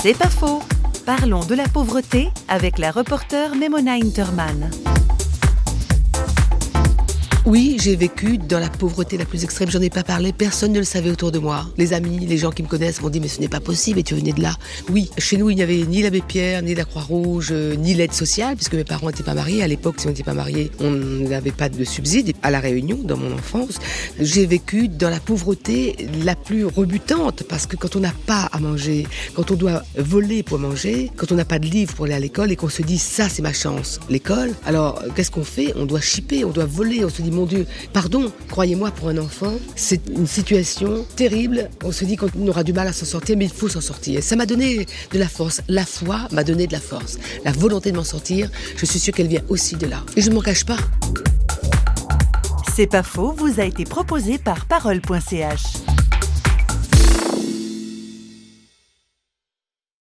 C'est pas faux. Parlons de la pauvreté avec la reporter Memona Interman. Oui, j'ai vécu dans la pauvreté la plus extrême. J'en ai pas parlé. Personne ne le savait autour de moi. Les amis, les gens qui me connaissent m'ont dit mais ce n'est pas possible et tu venais de là. Oui, chez nous il n'y avait ni l'abbé Pierre, ni la Croix-Rouge, ni l'aide sociale puisque mes parents n'étaient pas mariés. À l'époque, si on n'était pas mariés, on n'avait pas de subside. À la Réunion, dans mon enfance, j'ai vécu dans la pauvreté la plus rebutante parce que quand on n'a pas à manger, quand on doit voler pour manger, quand on n'a pas de livres pour aller à l'école et qu'on se dit ça c'est ma chance, l'école. Alors qu'est-ce qu'on fait? On doit chipper, on doit voler. On se dit pardon, croyez-moi, pour un enfant, c'est une situation terrible. On se dit qu'on aura du mal à s'en sortir, mais il faut s'en sortir. Ça m'a donné de la force. La foi m'a donné de la force. La volonté de m'en sortir, je suis sûre qu'elle vient aussi de là. Et je ne m'en cache pas. C'est pas faux, vous a été proposé par parole.ch.